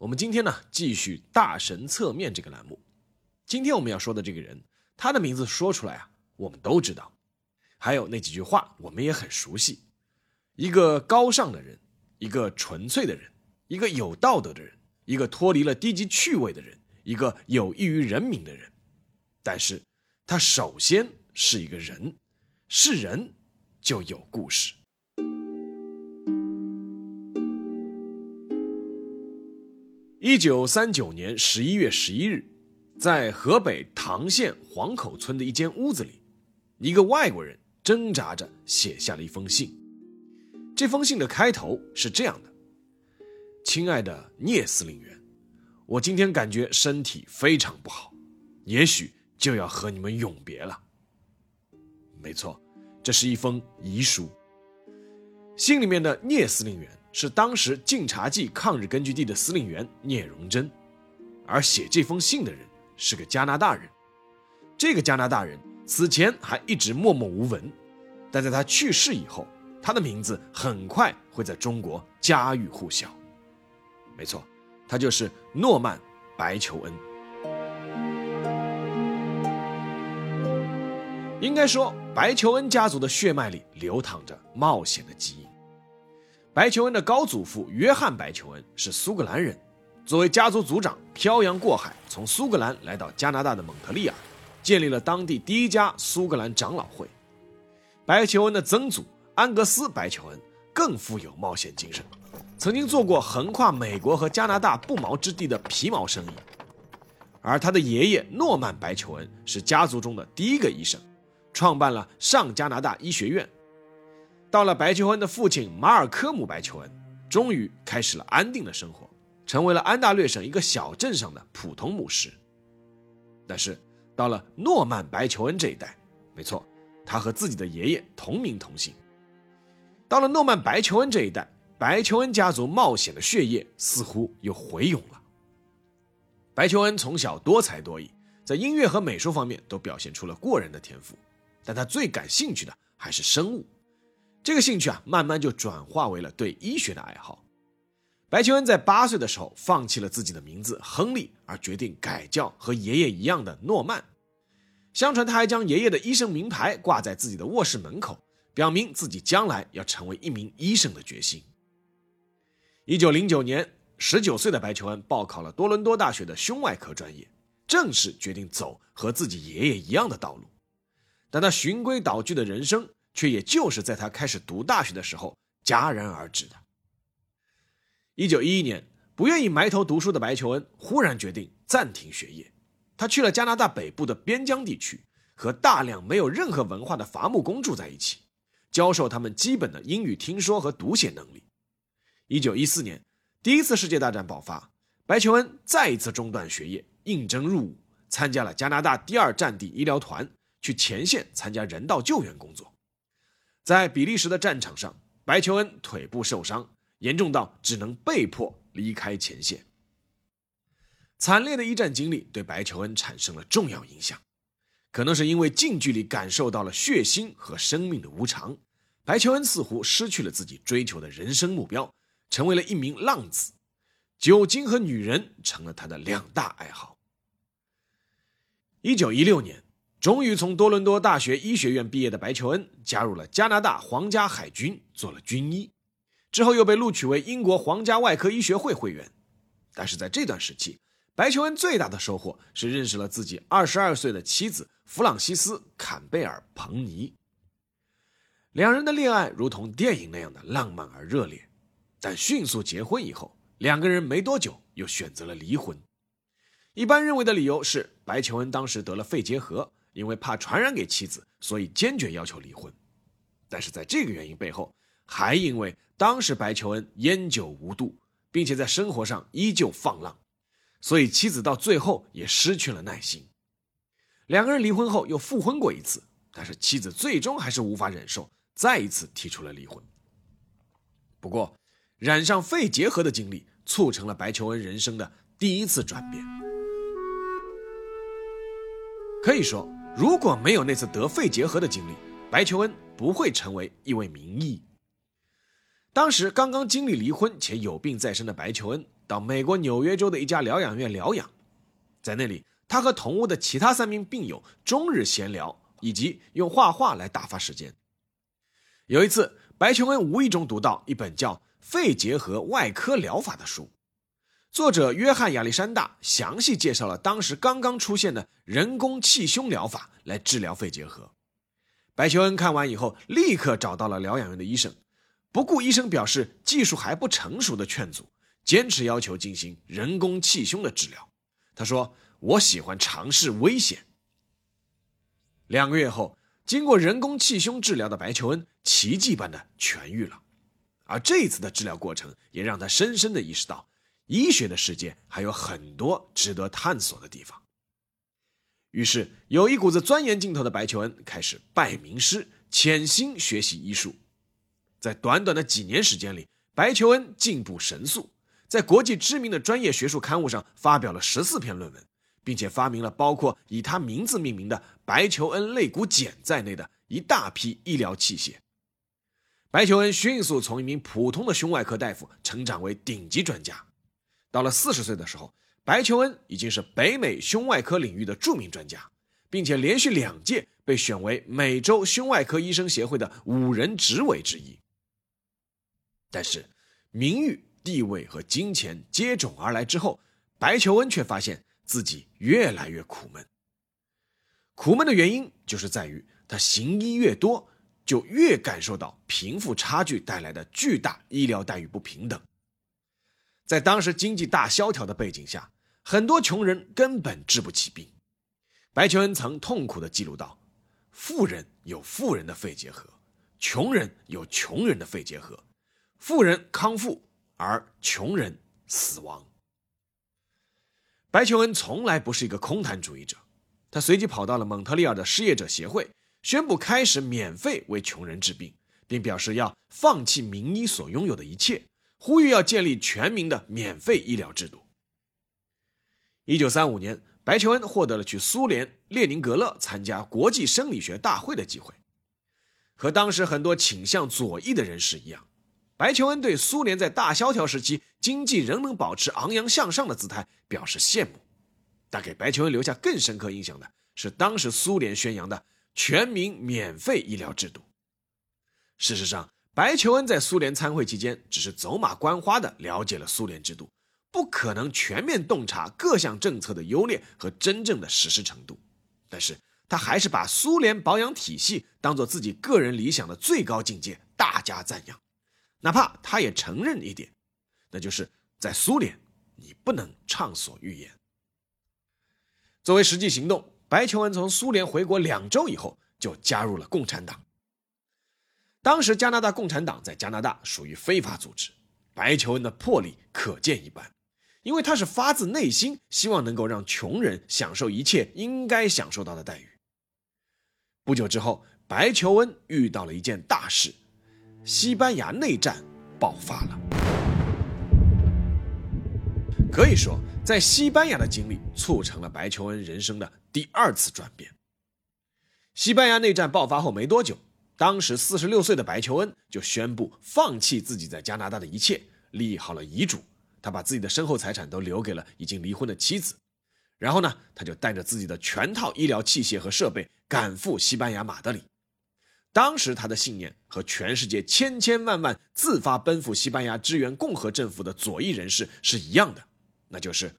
我们今天呢，继续大神侧面这个栏目。今天我们要说的这个人，他的名字说出来啊，我们都知道。还有那几句话，我们也很熟悉。一个高尚的人，一个纯粹的人，一个有道德的人，一个脱离了低级趣味的人，一个有益于人民的人。但是，他首先是一个人，是人就有故事。一九三九年十一月十一日，在河北唐县黄口村的一间屋子里，一个外国人挣扎着写下了一封信。这封信的开头是这样的：“亲爱的聂司令员，我今天感觉身体非常不好，也许就要和你们永别了。”没错，这是一封遗书。信里面的聂司令员。是当时晋察冀抗日根据地的司令员聂荣臻，而写这封信的人是个加拿大人。这个加拿大人此前还一直默默无闻，但在他去世以后，他的名字很快会在中国家喻户晓。没错，他就是诺曼·白求恩。应该说，白求恩家族的血脉里流淌着冒险的基因。白求恩的高祖父约翰·白求恩是苏格兰人，作为家族族长，漂洋过海从苏格兰来到加拿大的蒙特利尔，建立了当地第一家苏格兰长老会。白求恩的曾祖安格斯·白求恩更富有冒险精神，曾经做过横跨美国和加拿大不毛之地的皮毛生意。而他的爷爷诺曼·白求恩是家族中的第一个医生，创办了上加拿大医学院。到了白求恩的父亲马尔科姆·白求恩，终于开始了安定的生活，成为了安大略省一个小镇上的普通牧师。但是到了诺曼·白求恩这一代，没错，他和自己的爷爷同名同姓。到了诺曼·白求恩这一代，白求恩家族冒险的血液似乎又回涌了。白求恩从小多才多艺，在音乐和美术方面都表现出了过人的天赋，但他最感兴趣的还是生物。这个兴趣啊，慢慢就转化为了对医学的爱好。白求恩在八岁的时候放弃了自己的名字亨利，而决定改叫和爷爷一样的诺曼。相传他还将爷爷的医生名牌挂在自己的卧室门口，表明自己将来要成为一名医生的决心。一九零九年，十九岁的白求恩报考了多伦多大学的胸外科专业，正式决定走和自己爷爷一样的道路。但他循规蹈矩的人生。却也就是在他开始读大学的时候戛然而止的。一九一一年，不愿意埋头读书的白求恩忽然决定暂停学业，他去了加拿大北部的边疆地区，和大量没有任何文化的伐木工住在一起，教授他们基本的英语听说和读写能力。一九一四年，第一次世界大战爆发，白求恩再一次中断学业，应征入伍，参加了加拿大第二战地医疗团，去前线参加人道救援工作。在比利时的战场上，白求恩腿部受伤，严重到只能被迫离开前线。惨烈的一战经历对白求恩产生了重要影响，可能是因为近距离感受到了血腥和生命的无常，白求恩似乎失去了自己追求的人生目标，成为了一名浪子，酒精和女人成了他的两大爱好。一九一六年。终于从多伦多大学医学院毕业的白求恩加入了加拿大皇家海军，做了军医，之后又被录取为英国皇家外科医学会会员。但是在这段时期，白求恩最大的收获是认识了自己二十二岁的妻子弗朗西斯·坎贝尔·彭尼。两人的恋爱如同电影那样的浪漫而热烈，但迅速结婚以后，两个人没多久又选择了离婚。一般认为的理由是白求恩当时得了肺结核。因为怕传染给妻子，所以坚决要求离婚。但是在这个原因背后，还因为当时白求恩烟酒无度，并且在生活上依旧放浪，所以妻子到最后也失去了耐心。两个人离婚后又复婚过一次，但是妻子最终还是无法忍受，再一次提出了离婚。不过，染上肺结核的经历促成了白求恩人生的第一次转变。可以说，如果没有那次得肺结核的经历，白求恩不会成为一位名医。当时刚刚经历离婚且有病在身的白求恩，到美国纽约州的一家疗养院疗养，在那里，他和同屋的其他三名病友终日闲聊，以及用画画来打发时间。有一次，白求恩无意中读到一本叫《肺结核外科疗法》的书。作者约翰·亚历山大详细介绍了当时刚刚出现的人工气胸疗法来治疗肺结核。白求恩看完以后，立刻找到了疗养院的医生，不顾医生表示技术还不成熟的劝阻，坚持要求进行人工气胸的治疗。他说：“我喜欢尝试危险。”两个月后，经过人工气胸治疗的白求恩奇迹般的痊愈了，而这一次的治疗过程也让他深深的意识到。医学的世界还有很多值得探索的地方。于是，有一股子钻研劲头的白求恩开始拜名师，潜心学习医术。在短短的几年时间里，白求恩进步神速，在国际知名的专业学术刊物上发表了十四篇论文，并且发明了包括以他名字命名的白求恩肋骨剪在内的一大批医疗器械。白求恩迅速从一名普通的胸外科大夫成长为顶级专家。到了四十岁的时候，白求恩已经是北美胸外科领域的著名专家，并且连续两届被选为美洲胸外科医生协会的五人执委之一。但是，名誉、地位和金钱接踵而来之后，白求恩却发现自己越来越苦闷。苦闷的原因就是在于他行医越多，就越感受到贫富差距带来的巨大医疗待遇不平等。在当时经济大萧条的背景下，很多穷人根本治不起病。白求恩曾痛苦地记录道：“富人有富人的肺结核，穷人有穷人的肺结核，富人康复，而穷人死亡。”白求恩从来不是一个空谈主义者，他随即跑到了蒙特利尔的失业者协会，宣布开始免费为穷人治病，并表示要放弃名医所拥有的一切。呼吁要建立全民的免费医疗制度。一九三五年，白求恩获得了去苏联列宁格勒参加国际生理学大会的机会。和当时很多倾向左翼的人士一样，白求恩对苏联在大萧条时期经济仍能保持昂扬向上的姿态表示羡慕。但给白求恩留下更深刻印象的是，当时苏联宣扬的全民免费医疗制度。事实上，白求恩在苏联参会期间，只是走马观花地了解了苏联制度，不可能全面洞察各项政策的优劣和真正的实施程度。但是他还是把苏联保养体系当做自己个人理想的最高境界，大加赞扬。哪怕他也承认一点，那就是在苏联，你不能畅所欲言。作为实际行动，白求恩从苏联回国两周以后，就加入了共产党。当时加拿大共产党在加拿大属于非法组织，白求恩的魄力可见一斑，因为他是发自内心希望能够让穷人享受一切应该享受到的待遇。不久之后，白求恩遇到了一件大事，西班牙内战爆发了。可以说，在西班牙的经历促成了白求恩人生的第二次转变。西班牙内战爆发后没多久。当时四十六岁的白求恩就宣布放弃自己在加拿大的一切，立好了遗嘱。他把自己的身后财产都留给了已经离婚的妻子。然后呢，他就带着自己的全套医疗器械和设备赶赴西班牙马德里。当时他的信念和全世界千千万万自发奔赴西班牙支援共和政府的左翼人士是一样的，那就是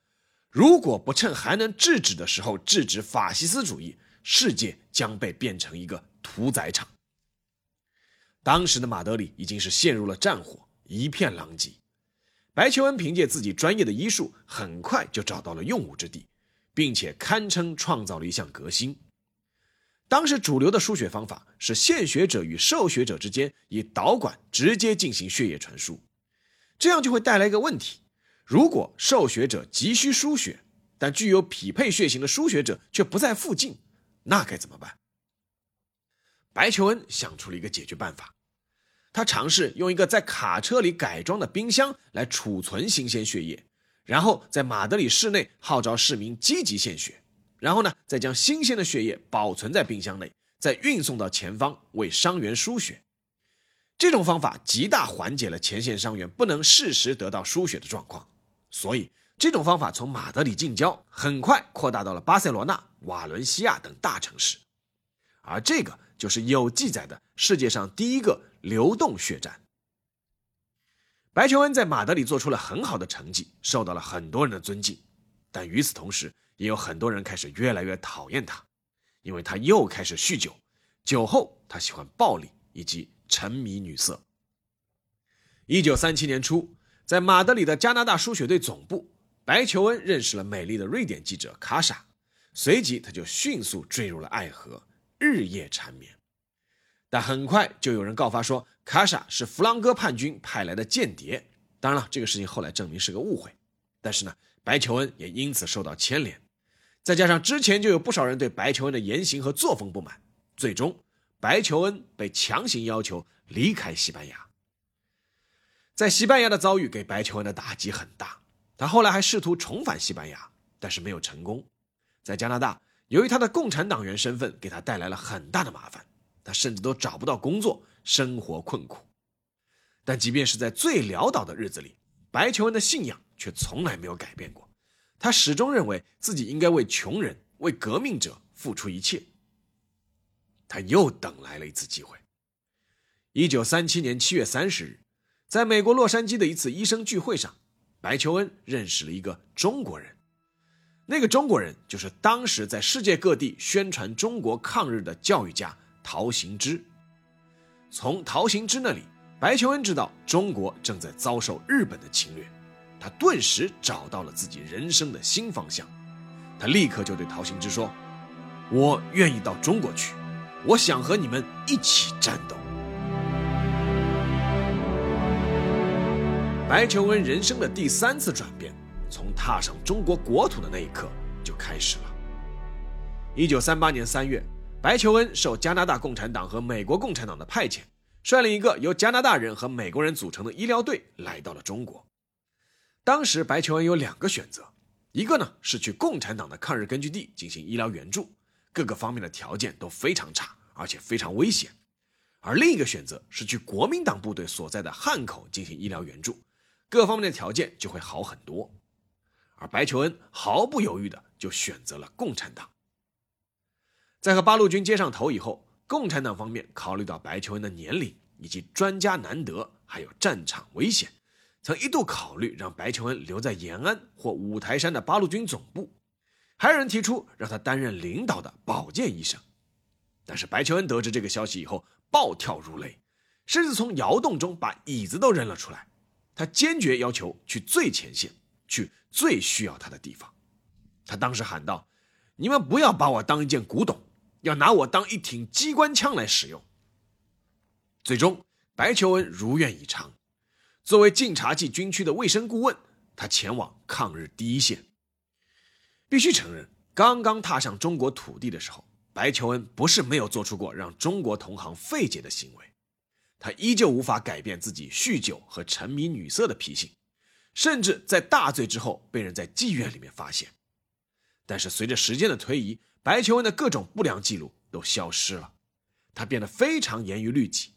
如果不趁还能制止的时候制止法西斯主义，世界将被变成一个屠宰场。当时的马德里已经是陷入了战火，一片狼藉。白求恩凭借自己专业的医术，很快就找到了用武之地，并且堪称创造了一项革新。当时主流的输血方法是献血者与受血者之间以导管直接进行血液传输，这样就会带来一个问题：如果受血者急需输血，但具有匹配血型的输血者却不在附近，那该怎么办？白求恩想出了一个解决办法，他尝试用一个在卡车里改装的冰箱来储存新鲜血液，然后在马德里市内号召市民积极献血，然后呢，再将新鲜的血液保存在冰箱内，再运送到前方为伤员输血。这种方法极大缓解了前线伤员不能适时得到输血的状况，所以这种方法从马德里近郊很快扩大到了巴塞罗那、瓦伦西亚等大城市，而这个。就是有记载的世界上第一个流动血站。白求恩在马德里做出了很好的成绩，受到了很多人的尊敬，但与此同时，也有很多人开始越来越讨厌他，因为他又开始酗酒，酒后他喜欢暴力以及沉迷女色。一九三七年初，在马德里的加拿大输血队总部，白求恩认识了美丽的瑞典记者卡莎，随即他就迅速坠入了爱河。日夜缠绵，但很快就有人告发说卡莎是弗朗哥叛军派来的间谍。当然了，这个事情后来证明是个误会。但是呢，白求恩也因此受到牵连。再加上之前就有不少人对白求恩的言行和作风不满，最终白求恩被强行要求离开西班牙。在西班牙的遭遇给白求恩的打击很大，他后来还试图重返西班牙，但是没有成功。在加拿大。由于他的共产党员身份给他带来了很大的麻烦，他甚至都找不到工作，生活困苦。但即便是在最潦倒的日子里，白求恩的信仰却从来没有改变过。他始终认为自己应该为穷人、为革命者付出一切。他又等来了一次机会。一九三七年七月三十日，在美国洛杉矶的一次医生聚会上，白求恩认识了一个中国人。那个中国人就是当时在世界各地宣传中国抗日的教育家陶行知。从陶行知那里，白求恩知道中国正在遭受日本的侵略，他顿时找到了自己人生的新方向。他立刻就对陶行知说：“我愿意到中国去，我想和你们一起战斗。”白求恩人生的第三次转变。从踏上中国国土的那一刻就开始了。一九三八年三月，白求恩受加拿大共产党和美国共产党的派遣，率领一个由加拿大人和美国人组成的医疗队来到了中国。当时，白求恩有两个选择：一个呢是去共产党的抗日根据地进行医疗援助，各个方面的条件都非常差，而且非常危险；而另一个选择是去国民党部队所在的汉口进行医疗援助，各方面的条件就会好很多。而白求恩毫不犹豫的就选择了共产党。在和八路军接上头以后，共产党方面考虑到白求恩的年龄以及专家难得，还有战场危险，曾一度考虑让白求恩留在延安或五台山的八路军总部，还有人提出让他担任领导的保健医生。但是白求恩得知这个消息以后，暴跳如雷，甚至从窑洞中把椅子都扔了出来。他坚决要求去最前线。去最需要他的地方，他当时喊道：“你们不要把我当一件古董，要拿我当一挺机关枪来使用。”最终，白求恩如愿以偿，作为晋察冀军区的卫生顾问，他前往抗日第一线。必须承认，刚刚踏上中国土地的时候，白求恩不是没有做出过让中国同行费解的行为，他依旧无法改变自己酗酒和沉迷女色的脾性。甚至在大醉之后被人在妓院里面发现，但是随着时间的推移，白求恩的各种不良记录都消失了，他变得非常严于律己。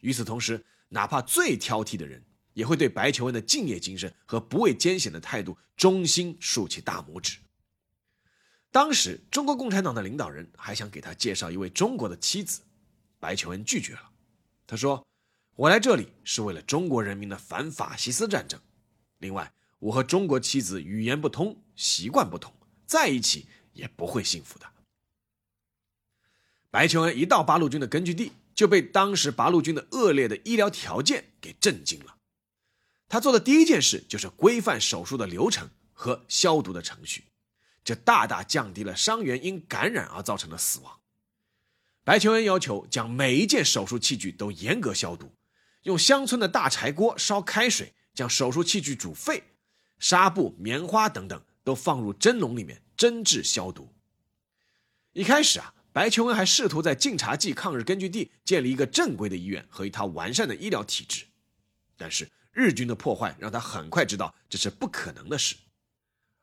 与此同时，哪怕最挑剔的人也会对白求恩的敬业精神和不畏艰险的态度衷心竖起大拇指。当时，中国共产党的领导人还想给他介绍一位中国的妻子，白求恩拒绝了。他说：“我来这里是为了中国人民的反法西斯战争。”另外，我和中国妻子语言不通，习惯不同，在一起也不会幸福的。白求恩一到八路军的根据地，就被当时八路军的恶劣的医疗条件给震惊了。他做的第一件事就是规范手术的流程和消毒的程序，这大大降低了伤员因感染而造成的死亡。白求恩要求将每一件手术器具都严格消毒，用乡村的大柴锅烧开水。将手术器具煮沸，纱布、棉花等等都放入蒸笼里面蒸制消毒。一开始啊，白求恩还试图在晋察冀抗日根据地建立一个正规的医院和一套完善的医疗体制，但是日军的破坏让他很快知道这是不可能的事，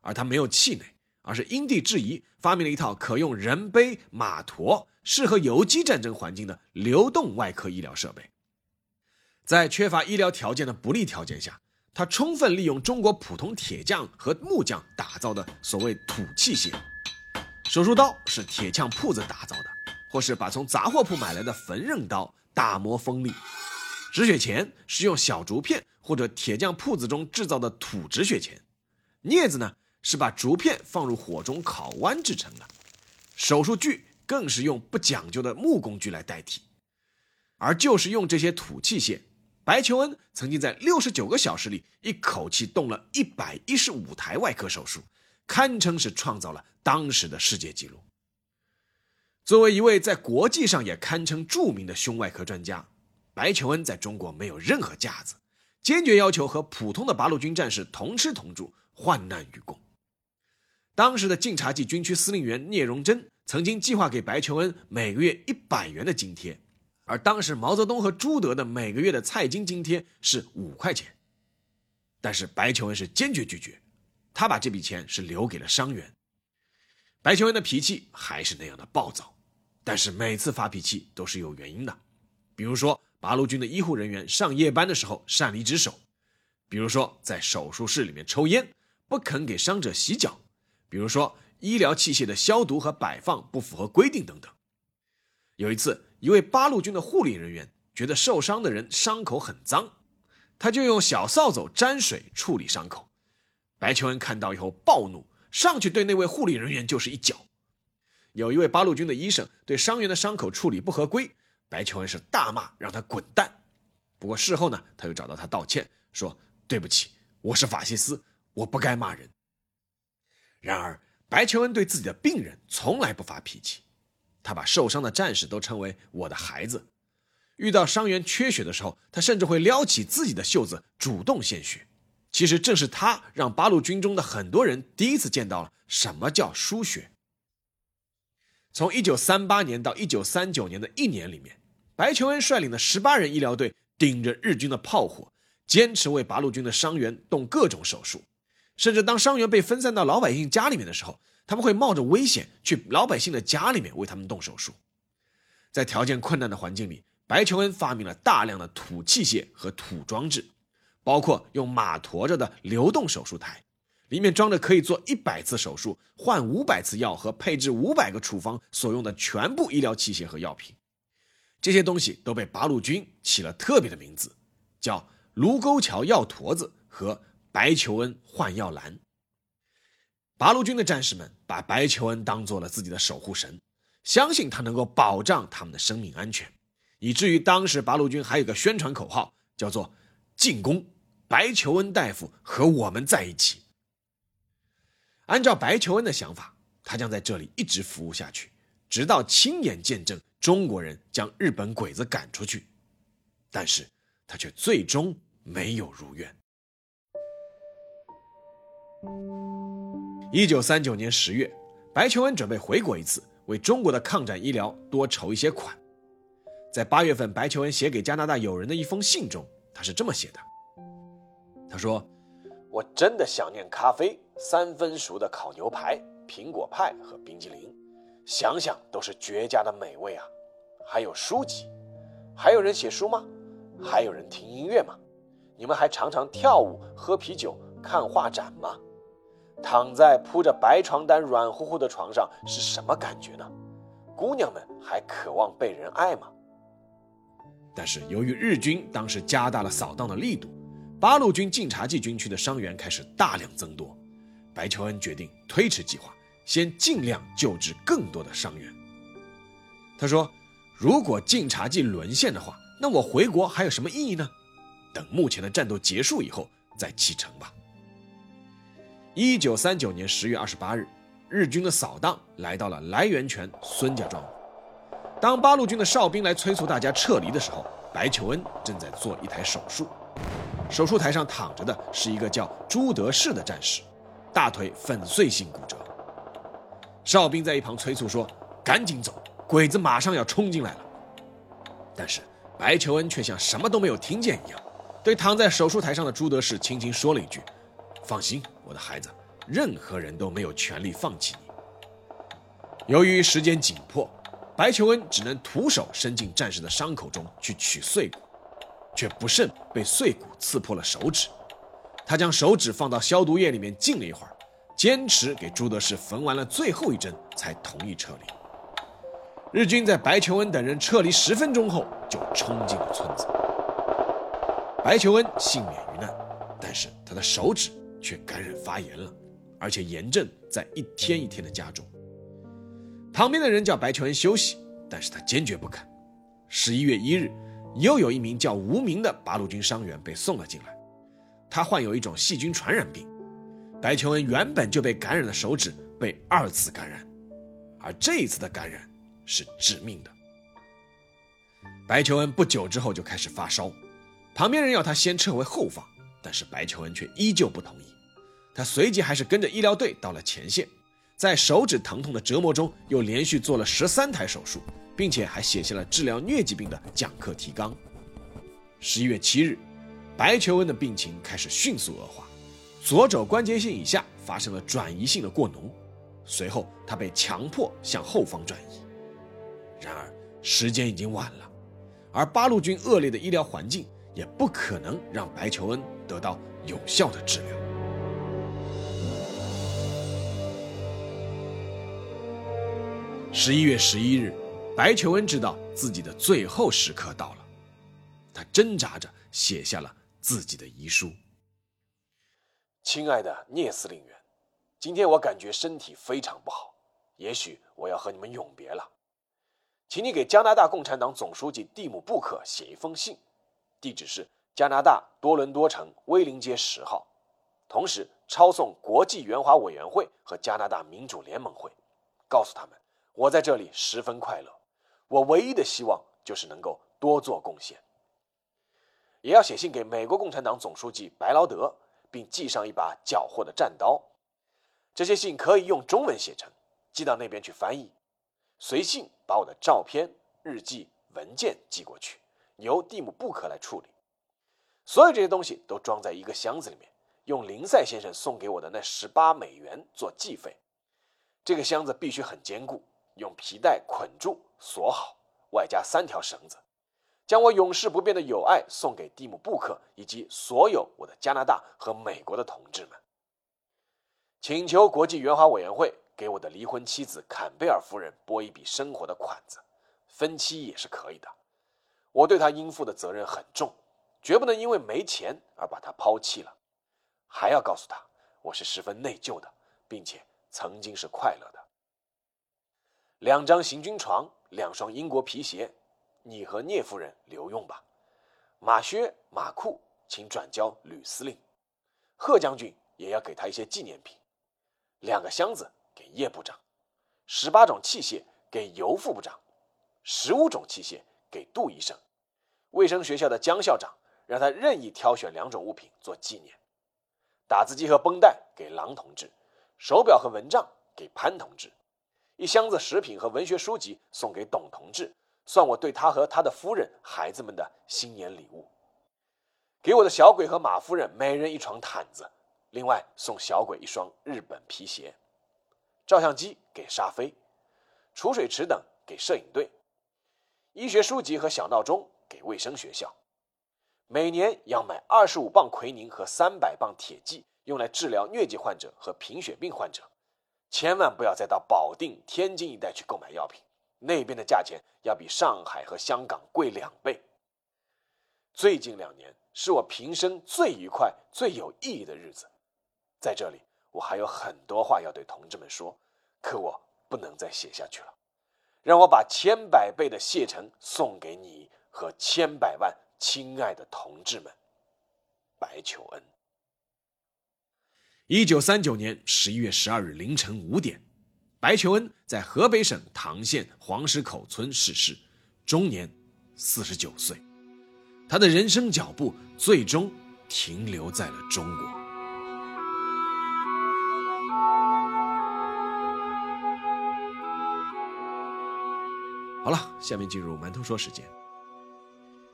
而他没有气馁。而是因地制宜，发明了一套可用人背马驮、适合游击战争环境的流动外科医疗设备。在缺乏医疗条件的不利条件下，他充分利用中国普通铁匠和木匠打造的所谓土器械。手术刀是铁匠铺子打造的，或是把从杂货铺买来的缝纫刀打磨锋利。止血钳是用小竹片或者铁匠铺子中制造的土止血钳。镊子呢？是把竹片放入火中烤弯制成的，手术具更是用不讲究的木工具来代替，而就是用这些土器械，白求恩曾经在六十九个小时里一口气动了一百一十五台外科手术，堪称是创造了当时的世界纪录。作为一位在国际上也堪称著名的胸外科专家，白求恩在中国没有任何架子，坚决要求和普通的八路军战士同吃同住，患难与共。当时的晋察冀军区司令员聂荣臻曾经计划给白求恩每个月一百元的津贴，而当时毛泽东和朱德的每个月的菜金津贴是五块钱。但是白求恩是坚决拒绝，他把这笔钱是留给了伤员。白求恩的脾气还是那样的暴躁，但是每次发脾气都是有原因的，比如说八路军的医护人员上夜班的时候擅离职守，比如说在手术室里面抽烟，不肯给伤者洗脚。比如说，医疗器械的消毒和摆放不符合规定等等。有一次，一位八路军的护理人员觉得受伤的人伤口很脏，他就用小扫帚沾水处理伤口。白求恩看到以后暴怒，上去对那位护理人员就是一脚。有一位八路军的医生对伤员的伤口处理不合规，白求恩是大骂让他滚蛋。不过事后呢，他又找到他道歉，说对不起，我是法西斯，我不该骂人。然而，白求恩对自己的病人从来不发脾气，他把受伤的战士都称为“我的孩子”。遇到伤员缺血的时候，他甚至会撩起自己的袖子主动献血。其实，正是他让八路军中的很多人第一次见到了什么叫输血。从1938年到1939年的一年里面，白求恩率领的18人医疗队顶着日军的炮火，坚持为八路军的伤员动各种手术。甚至当伤员被分散到老百姓家里面的时候，他们会冒着危险去老百姓的家里面为他们动手术。在条件困难的环境里，白求恩发明了大量的土器械和土装置，包括用马驮着的流动手术台，里面装着可以做一百次手术、换五百次药和配置五百个处方所用的全部医疗器械和药品。这些东西都被八路军起了特别的名字，叫卢沟桥药坨子和。白求恩换药篮，八路军的战士们把白求恩当做了自己的守护神，相信他能够保障他们的生命安全，以至于当时八路军还有个宣传口号，叫做“进攻白求恩大夫和我们在一起”。按照白求恩的想法，他将在这里一直服务下去，直到亲眼见证中国人将日本鬼子赶出去。但是他却最终没有如愿。一九三九年十月，白求恩准备回国一次，为中国的抗战医疗多筹一些款。在八月份，白求恩写给加拿大友人的一封信中，他是这么写的：“他说，我真的想念咖啡、三分熟的烤牛排、苹果派和冰激凌，想想都是绝佳的美味啊！还有书籍，还有人写书吗？还有人听音乐吗？你们还常常跳舞、喝啤酒、看画展吗？”躺在铺着白床单、软乎乎的床上是什么感觉呢？姑娘们还渴望被人爱吗？但是由于日军当时加大了扫荡的力度，八路军晋察冀军区的伤员开始大量增多。白求恩决定推迟计划，先尽量救治更多的伤员。他说：“如果晋察冀沦陷的话，那我回国还有什么意义呢？等目前的战斗结束以后再启程吧。”一九三九年十月二十八日，日军的扫荡来到了来源泉孙家庄。当八路军的哨兵来催促大家撤离的时候，白求恩正在做一台手术。手术台上躺着的是一个叫朱德士的战士，大腿粉碎性骨折。哨兵在一旁催促说：“赶紧走，鬼子马上要冲进来了。”但是白求恩却像什么都没有听见一样，对躺在手术台上的朱德士轻轻说了一句：“放心，我的孩子，任何人都没有权利放弃你。”由于时间紧迫，白求恩只能徒手伸进战士的伤口中去取碎骨，却不慎被碎骨刺破了手指。他将手指放到消毒液里面浸了一会儿。坚持给朱德士缝完了最后一针，才同意撤离。日军在白求恩等人撤离十分钟后，就冲进了村子。白求恩幸免于难，但是他的手指却感染发炎了，而且炎症在一天一天的加重。旁边的人叫白求恩休息，但是他坚决不肯。十一月一日，又有一名叫无名的八路军伤员被送了进来，他患有一种细菌传染病。白求恩原本就被感染的手指被二次感染，而这一次的感染是致命的。白求恩不久之后就开始发烧，旁边人要他先撤回后方，但是白求恩却依旧不同意。他随即还是跟着医疗队到了前线，在手指疼痛的折磨中，又连续做了十三台手术，并且还写下了治疗疟疾病的讲课提纲。十一月七日，白求恩的病情开始迅速恶化。左肘关节线以下发生了转移性的过脓，随后他被强迫向后方转移。然而时间已经晚了，而八路军恶劣的医疗环境也不可能让白求恩得到有效的治疗。十一月十一日，白求恩知道自己的最后时刻到了，他挣扎着写下了自己的遗书。亲爱的聂司令员，今天我感觉身体非常不好，也许我要和你们永别了，请你给加拿大共产党总书记蒂姆·布克写一封信，地址是加拿大多伦多城威灵街十号，同时抄送国际援华委员会和加拿大民主联盟会，告诉他们我在这里十分快乐，我唯一的希望就是能够多做贡献。也要写信给美国共产党总书记白劳德。并系上一把缴获的战刀，这些信可以用中文写成，寄到那边去翻译。随信把我的照片、日记、文件寄过去，由蒂姆·布克来处理。所有这些东西都装在一个箱子里面，用林赛先生送给我的那十八美元做计费。这个箱子必须很坚固，用皮带捆住锁好，外加三条绳子。将我永世不变的友爱送给蒂姆·布克以及所有我的加拿大和美国的同志们。请求国际援华委员会给我的离婚妻子坎贝尔夫人拨一笔生活的款子，分期也是可以的。我对她应负的责任很重，绝不能因为没钱而把他抛弃了。还要告诉他，我是十分内疚的，并且曾经是快乐的。两张行军床，两双英国皮鞋。你和聂夫人留用吧，马靴、马裤，请转交吕司令。贺将军也要给他一些纪念品。两个箱子给叶部长，十八种器械给尤副部长，十五种器械给杜医生。卫生学校的江校长让他任意挑选两种物品做纪念。打字机和绷带给郎同志，手表和蚊帐给潘同志，一箱子食品和文学书籍送给董同志。算我对他和他的夫人、孩子们的新年礼物。给我的小鬼和马夫人每人一床毯子，另外送小鬼一双日本皮鞋。照相机给沙飞，储水池等给摄影队。医学书籍和小闹钟给卫生学校。每年要买二十五磅奎宁和三百磅铁剂，用来治疗疟疾患者和贫血病患者。千万不要再到保定、天津一带去购买药品。那边的价钱要比上海和香港贵两倍。最近两年是我平生最愉快、最有意义的日子，在这里我还有很多话要对同志们说，可我不能再写下去了。让我把千百倍的谢忱送给你和千百万亲爱的同志们。白求恩。一九三九年十一月十二日凌晨五点。白求恩在河北省唐县黄石口村逝世，终年四十九岁。他的人生脚步最终停留在了中国。好了，下面进入馒头说时间。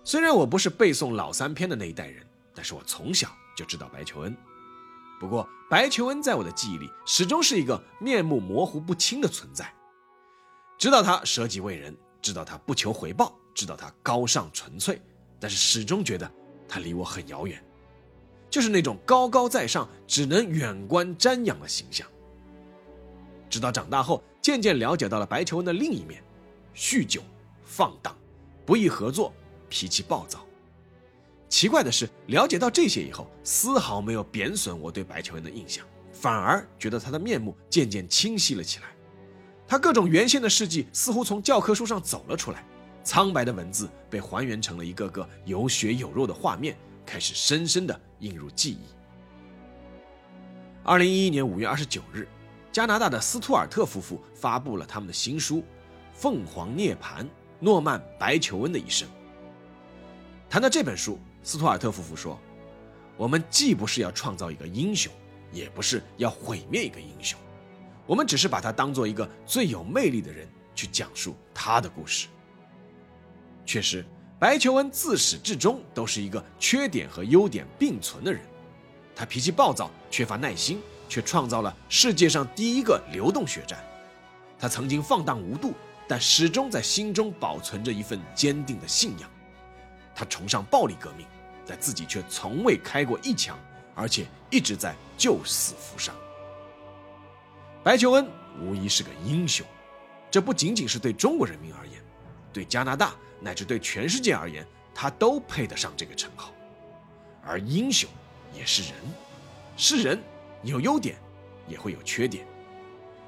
虽然我不是背诵老三篇的那一代人，但是我从小就知道白求恩。不过，白求恩在我的记忆里始终是一个面目模糊不清的存在。知道他舍己为人，知道他不求回报，知道他高尚纯粹，但是始终觉得他离我很遥远，就是那种高高在上、只能远观瞻仰的形象。直到长大后，渐渐了解到了白求恩的另一面。酗酒、放荡、不易合作、脾气暴躁。奇怪的是，了解到这些以后，丝毫没有贬损我对白求恩的印象，反而觉得他的面目渐渐清晰了起来。他各种原先的事迹似乎从教科书上走了出来，苍白的文字被还原成了一个个有血有肉的画面，开始深深的印入记忆。二零一一年五月二十九日，加拿大的斯图尔特夫妇发布了他们的新书。凤凰涅槃，诺曼白求恩的一生。谈到这本书，斯图尔特夫妇说：“我们既不是要创造一个英雄，也不是要毁灭一个英雄，我们只是把他当做一个最有魅力的人去讲述他的故事。”确实，白求恩自始至终都是一个缺点和优点并存的人。他脾气暴躁，缺乏耐心，却创造了世界上第一个流动血战。他曾经放荡无度。但始终在心中保存着一份坚定的信仰。他崇尚暴力革命，但自己却从未开过一枪，而且一直在救死扶伤。白求恩无疑是个英雄，这不仅仅是对中国人民而言，对加拿大乃至对全世界而言，他都配得上这个称号。而英雄也是人，是人，有优点，也会有缺点。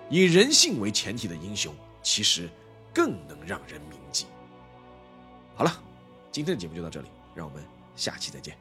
以人性为前提的英雄，其实。更能让人铭记。好了，今天的节目就到这里，让我们下期再见。